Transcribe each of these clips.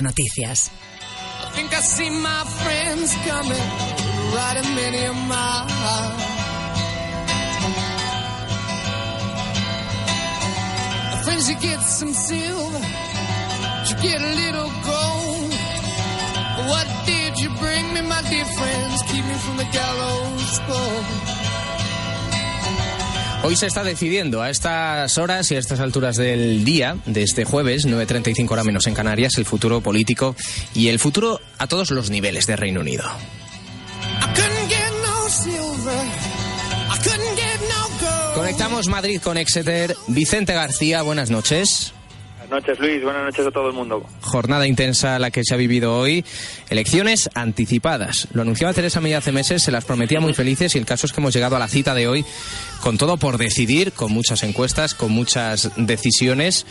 Mundo Noticias. Friends, you get some silver, you get a little gold. What did you bring me, my dear friends? Keep me from the gallows pole. Hoy se está decidiendo a estas horas y a estas alturas del día, de este jueves, 9.35 hora menos en Canarias, el futuro político y el futuro a todos los niveles de Reino Unido. Conectamos Madrid con Exeter. Vicente García, buenas noches noches, Luis. Buenas noches a todo el mundo. Jornada intensa la que se ha vivido hoy. Elecciones anticipadas. Lo anunciaba Teresa May hace meses, se las prometía muy felices y el caso es que hemos llegado a la cita de hoy con todo por decidir, con muchas encuestas, con muchas decisiones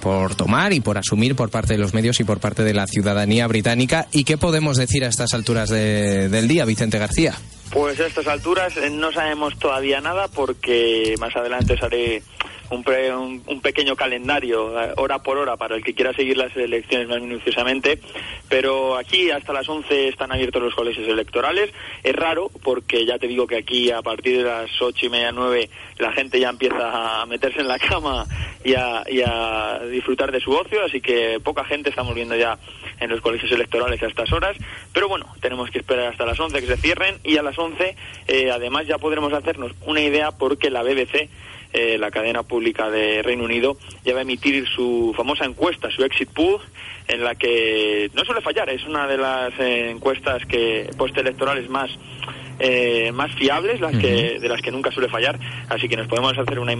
por tomar y por asumir por parte de los medios y por parte de la ciudadanía británica. ¿Y qué podemos decir a estas alturas del día, Vicente García? Pues a estas alturas eh, no sabemos todavía nada porque más adelante os haré un, un, pequeño calendario eh, hora por hora para el que quiera seguir las elecciones más minuciosamente, pero aquí hasta las 11 están abiertos los colegios electorales. Es raro porque ya te digo que aquí a partir de las ocho y media, nueve, la gente ya empieza a meterse en la cama y a, y a disfrutar de su ocio, así que poca gente estamos viendo ya en los colegios electorales a estas horas, pero bueno, tenemos que esperar hasta las 11 que se cierren y a las 11 eh, además ya podremos hacernos una idea porque la BBC eh, la cadena pública de Reino Unido, ya va a emitir su famosa encuesta, su exit poll, en la que no suele fallar, es una de las eh, encuestas que postelectorales más eh, más fiables, las que, de las que nunca suele fallar, así que nos podemos hacer una,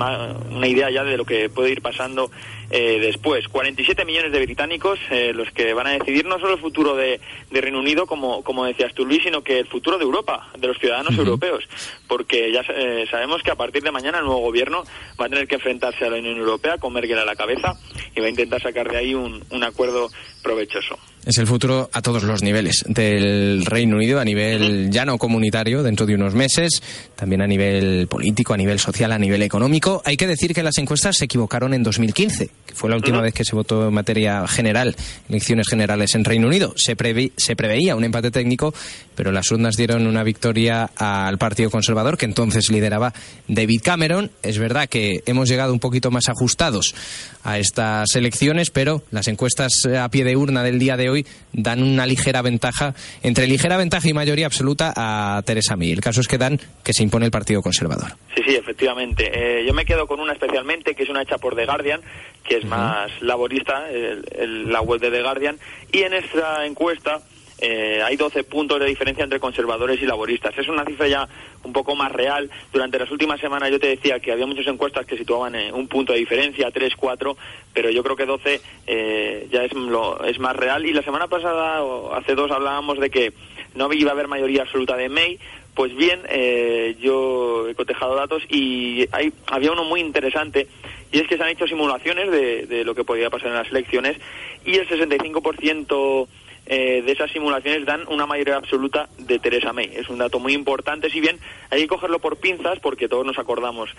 una idea ya de lo que puede ir pasando eh, después. 47 millones de británicos eh, los que van a decidir no solo el futuro de, Reino Unido, como, como decías tú, Luis, sino que el futuro de Europa, de los ciudadanos europeos, porque ya sabemos que a partir de mañana el nuevo gobierno va a tener que enfrentarse a la Unión Europea con Merkel a la cabeza y va a intentar sacar de ahí un, un acuerdo provechoso. Es el futuro a todos los niveles del Reino Unido, a nivel ya no comunitario dentro de unos meses, también a nivel político, a nivel social, a nivel económico. Hay que decir que las encuestas se equivocaron en 2015, que fue la última vez que se votó en materia general, elecciones generales en Reino Unido. Se, se preveía un empate técnico, pero las urnas dieron una victoria al Partido Conservador, que entonces lideraba David Cameron. Es verdad que hemos llegado un poquito más ajustados a estas elecciones, pero las encuestas a pie de urna del día de hoy dan una ligera ventaja, entre ligera ventaja y mayoría absoluta a Teresa May. El caso es que dan que se impone el Partido Conservador. Sí, sí, efectivamente. Eh, yo me quedo con una especialmente, que es una hecha por The Guardian, que es más laborista, la web de The Guardian, y en esta encuesta eh, hay 12 puntos de diferencia entre conservadores y laboristas. Es una cifra ya un poco más real. Durante las últimas semanas yo te decía que había muchas encuestas que situaban en un punto de diferencia, 3, 4, pero yo creo que 12 eh, ya es, lo, es más real. Y la semana pasada, o hace dos, hablábamos de que no iba a haber mayoría absoluta de May. Pues bien, eh, yo he cotejado datos y hay, había uno muy interesante y es que se han hecho simulaciones de, de lo que podría pasar en las elecciones y el 65% eh, de esas simulaciones dan una mayoría absoluta de Teresa May. Es un dato muy importante, si bien hay que cogerlo por pinzas, porque todos nos acordamos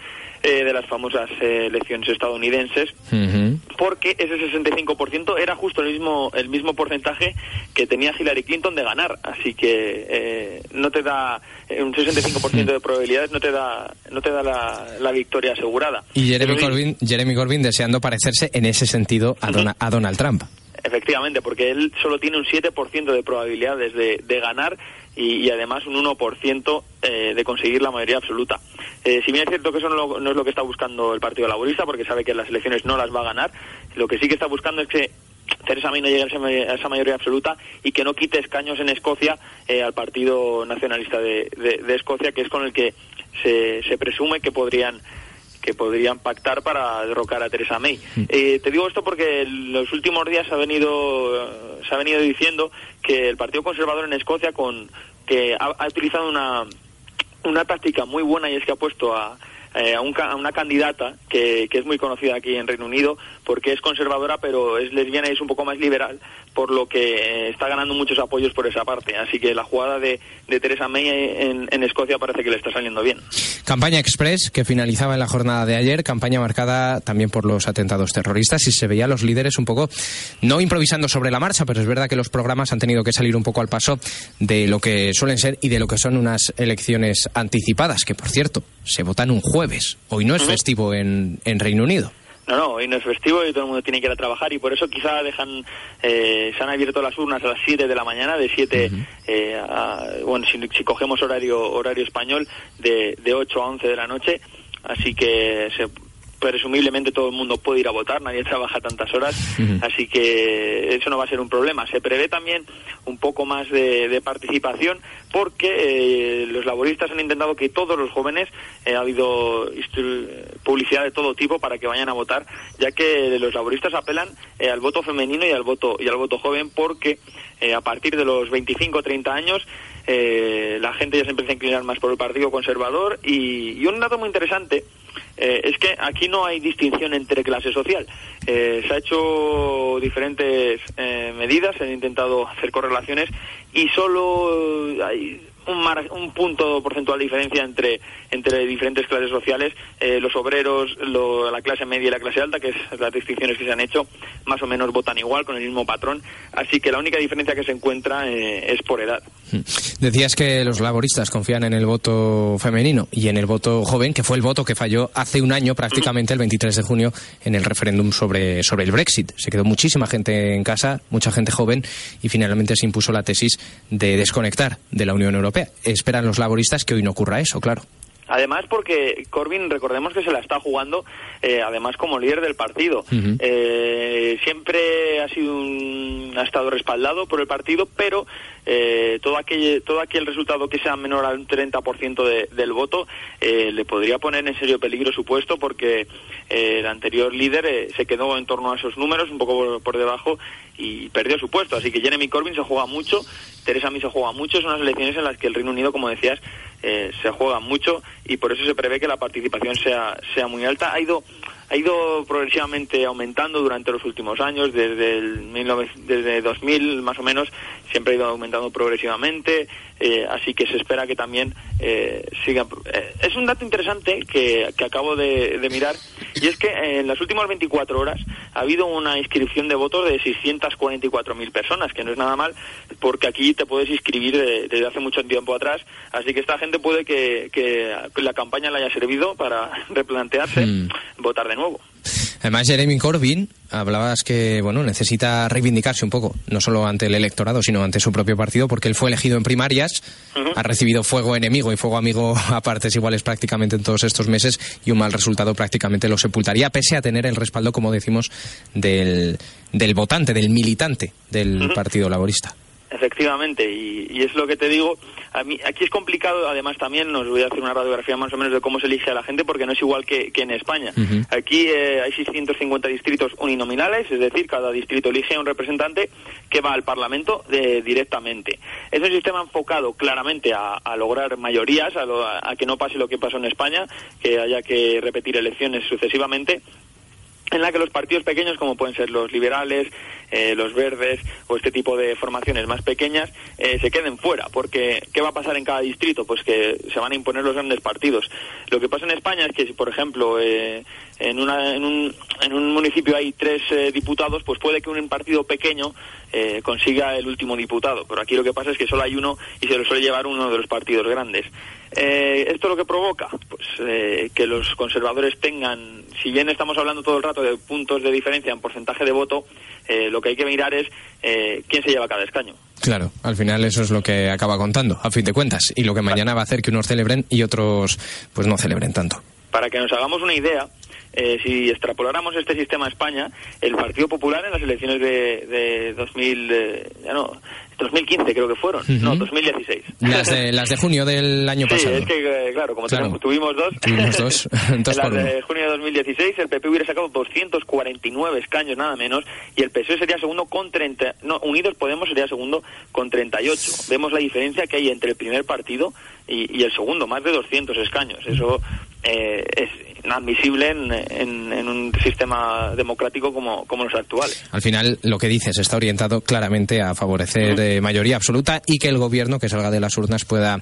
eh, de las famosas eh, elecciones estadounidenses, porque ese 65% era justo el mismo, el mismo porcentaje que tenía Hillary Clinton de ganar. Así que no te da un 65% de probabilidades, no te da, no te da la, victoria asegurada. Y Jeremy Corbyn, Jeremy Corbyn deseando parecerse en ese sentido a, a Donald Trump. Efectivamente, porque él solo tiene un 7% de probabilidades de, de ganar y, además un 1% eh, de conseguir la mayoría absoluta. Eh, si bien es cierto que eso no, no, es lo que está buscando el Partido Laborista, porque sabe que las elecciones no las va a ganar, lo que sí que está buscando es que Teresa May no llegue a esa mayoría absoluta y que no quite escaños en Escocia eh, al Partido Nacionalista de, Escocia, que es con el que se presume que podrían que podrían pactar para derrocar a Teresa May. Mm. Eh, te digo esto porque en los últimos días se ha venido se ha venido diciendo que el Partido Conservador en Escocia con que ha, utilizado una una táctica muy buena y es que ha puesto a, eh, a, una candidata que, que, es muy conocida aquí en Reino Unido porque es conservadora pero es lesbiana y es un poco más liberal por lo que eh, está ganando muchos apoyos por esa parte. Así que la jugada de, de Teresa May en, en, Escocia parece que le está saliendo bien. Campaña Express que finalizaba en la jornada de ayer, campaña marcada también por los atentados terroristas y se veía a los líderes un poco, no improvisando sobre la marcha, pero es verdad que los programas han tenido que salir un poco al paso de lo que suelen ser y de lo que son unas elecciones anticipadas, que por cierto, se votan un jueves. Hoy no es festivo en, en Reino Unido. No, no, hoy no es festivo y todo el mundo tiene que ir a trabajar y por eso quizá dejan, eh, se han abierto las urnas a las 7 de la mañana, de 7, eh, a, bueno, si, si, cogemos horario horario español, de, de 8 a 11 de la noche, así que se presumiblemente todo el mundo puede ir a votar, nadie trabaja tantas horas, así que eso no va a ser un problema. Se prevé también un poco más de, participación porque eh, los laboristas han intentado que todos los jóvenes, eh, ha habido publicidad de todo tipo para que vayan a votar, ya que los laboristas apelan eh, al voto femenino y al voto y al voto joven porque a partir de los 25 o 30 años la gente ya se empieza a inclinar más por el Partido Conservador y, y un dato muy interesante eh, es que aquí no hay distinción entre clase social. Eh, se ha hecho diferentes eh, medidas, se han intentado hacer correlaciones y solo hay un, un punto porcentual de diferencia entre, entre diferentes clases sociales, eh, los obreros, la clase media y la clase alta, que es las distinciones que se han hecho, más o menos votan igual, con el mismo patrón. Así que la única diferencia que se encuentra eh, es por edad. Hmm. Decías que los laboristas confían en el voto femenino y en el voto joven, que fue el voto que falló hace un año, prácticamente el 23 de junio, en el referéndum sobre, sobre el Brexit. Se quedó muchísima gente en casa, mucha gente joven, y finalmente se impuso la tesis de desconectar de la Unión Europea Esperan los laboristas que hoy no ocurra eso, claro. Además, porque Corbyn, recordemos que se la está jugando, eh, además como líder del partido. Eh, siempre ha sido un, ha estado respaldado por el partido, pero eh, todo aquel todo aquel resultado que sea menor al 30% de, del voto le podría poner en serio peligro su puesto, porque el anterior líder se quedó en torno a esos números, un poco por, debajo, y perdió su puesto. Así que Jeremy Corbyn se juega mucho, Teresa May se juega mucho. Son unas elecciones en las que el Reino Unido, como decías, se juega mucho y por eso se prevé que la participación sea, sea muy alta. Ha ido, ha ido progresivamente aumentando durante los últimos años, desde, el desde 2000 más o menos, siempre ha ido aumentando progresivamente, eh, así que se espera que también eh, siga. Eh, es un dato interesante que, que acabo de, mirar, y es que en las últimas 24 horas ha habido una inscripción de votos de 644.000 personas, que no es nada mal, porque aquí te puedes inscribir desde hace mucho tiempo atrás, así que esta gente puede que, que la campaña le haya servido para replantearse hmm. votar de nuevo. Además, Jeremy Corbyn, hablabas que bueno necesita reivindicarse un poco, no solo ante el electorado, sino ante su propio partido, porque él fue elegido en primarias, ha recibido fuego enemigo y fuego amigo a partes iguales prácticamente en todos estos meses y un mal resultado prácticamente lo sepultaría, pese a tener el respaldo, como decimos, del, del votante, del militante del Partido Laborista. Efectivamente, y, es lo que te digo. A mí, aquí es complicado, además también nos voy a hacer una radiografía más o menos de cómo se elige a la gente, porque no es igual que, en España. Aquí eh, hay 650 distritos uninominales, es decir, cada distrito elige a un representante que va al Parlamento eh, directamente. Es un sistema enfocado claramente a, lograr mayorías, a, a que no pase lo que pasó en España, que haya que repetir elecciones sucesivamente en la que los partidos pequeños, como pueden ser los liberales, eh, los verdes o este tipo de formaciones más pequeñas, eh, se queden fuera. Porque, ¿qué va a pasar en cada distrito? Pues que se van a imponer los grandes partidos. Lo que pasa en España es que si, por ejemplo, eh, en, una, en, un, en un municipio hay tres diputados, pues puede que un partido pequeño consiga el último diputado. Pero aquí lo que pasa es que solo hay uno y se lo suele llevar uno de los partidos grandes. ¿Esto lo que provoca? Pues que los conservadores tengan, si bien estamos hablando todo el rato de puntos de diferencia en porcentaje de voto, eh, lo que hay que mirar es eh, quién se lleva cada escaño. Claro, al final eso es lo que acaba contando, a fin de cuentas, y lo que mañana va a hacer que unos celebren y otros pues no celebren tanto. Para que nos hagamos una idea, eh, si extrapoláramos este sistema a España, el Partido Popular en las elecciones de, de 2000, ya no, 2015 creo que fueron, no, 2016. Las de, las de junio del año pasado. Sí, es que, eh, claro, como tuvimos dos, tuvimos dos, en las de junio de 2016 el PP hubiera sacado 249 escaños nada menos y el PSOE sería segundo con 30, no, Unidos Podemos sería segundo con 38. Vemos la diferencia que hay entre el primer partido y, y el segundo, más de 200 escaños. Eso eh, es inadmisible en, en, un sistema democrático como, como los actuales. Al final, lo que dices está orientado claramente a favorecer eh, mayoría absoluta y que el gobierno que salga de las urnas pueda,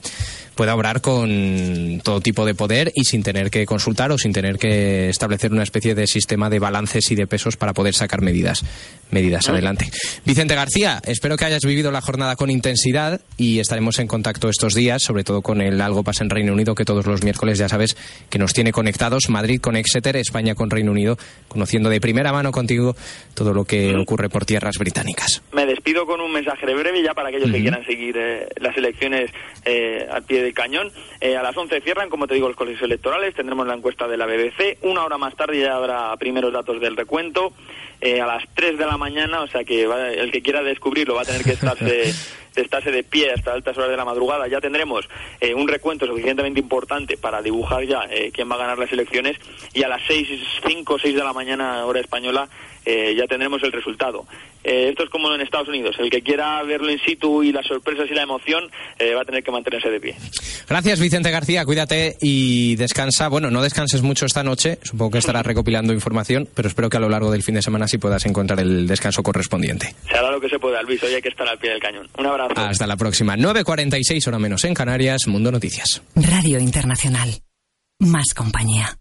pueda obrar con todo tipo de poder y sin tener que consultar o sin tener que establecer una especie de sistema de balances y de pesos para poder sacar medidas, medidas adelante. Vicente García, espero que hayas vivido la jornada con intensidad y estaremos en contacto estos días, sobre todo con el Algo Pasa en Reino Unido, que todos los miércoles ya sabes que nos tiene conectados Madrid con Exeter, España con Reino Unido, conociendo de primera mano contigo todo lo que ocurre por tierras británicas. Me despido con un mensaje breve ya para aquellos que quieran seguir eh, las elecciones eh, al pie del cañón. Eh, a las 11 cierran, como te digo, los colegios electorales, tendremos la encuesta de la BBC, una hora más tarde ya habrá primeros datos del recuento. a las 3 de la mañana, o sea que el que quiera descubrirlo va a tener que estarse estarse de pie hasta altas horas de la madrugada. Ya tendremos eh, un recuento suficientemente importante para dibujar ya eh, quién va a ganar las elecciones y a las 6, 5 o 6 de la mañana hora española eh, ya tendremos el resultado. esto es como en Estados Unidos. El que quiera verlo in situ y las sorpresas y la emoción va a tener que mantenerse de pie. Gracias, Vicente García. Cuídate y descansa. Bueno, no descanses mucho esta noche. Supongo que estarás recopilando información, pero espero que a lo largo del fin de semana sí puedas encontrar el descanso correspondiente. Se hará lo que se pueda, Luis. Hoy hay que estar al pie del cañón. Un abrazo. Hasta la próxima. 9.46 hora menos en Canarias, Mundo Noticias. Radio Internacional. Más compañía.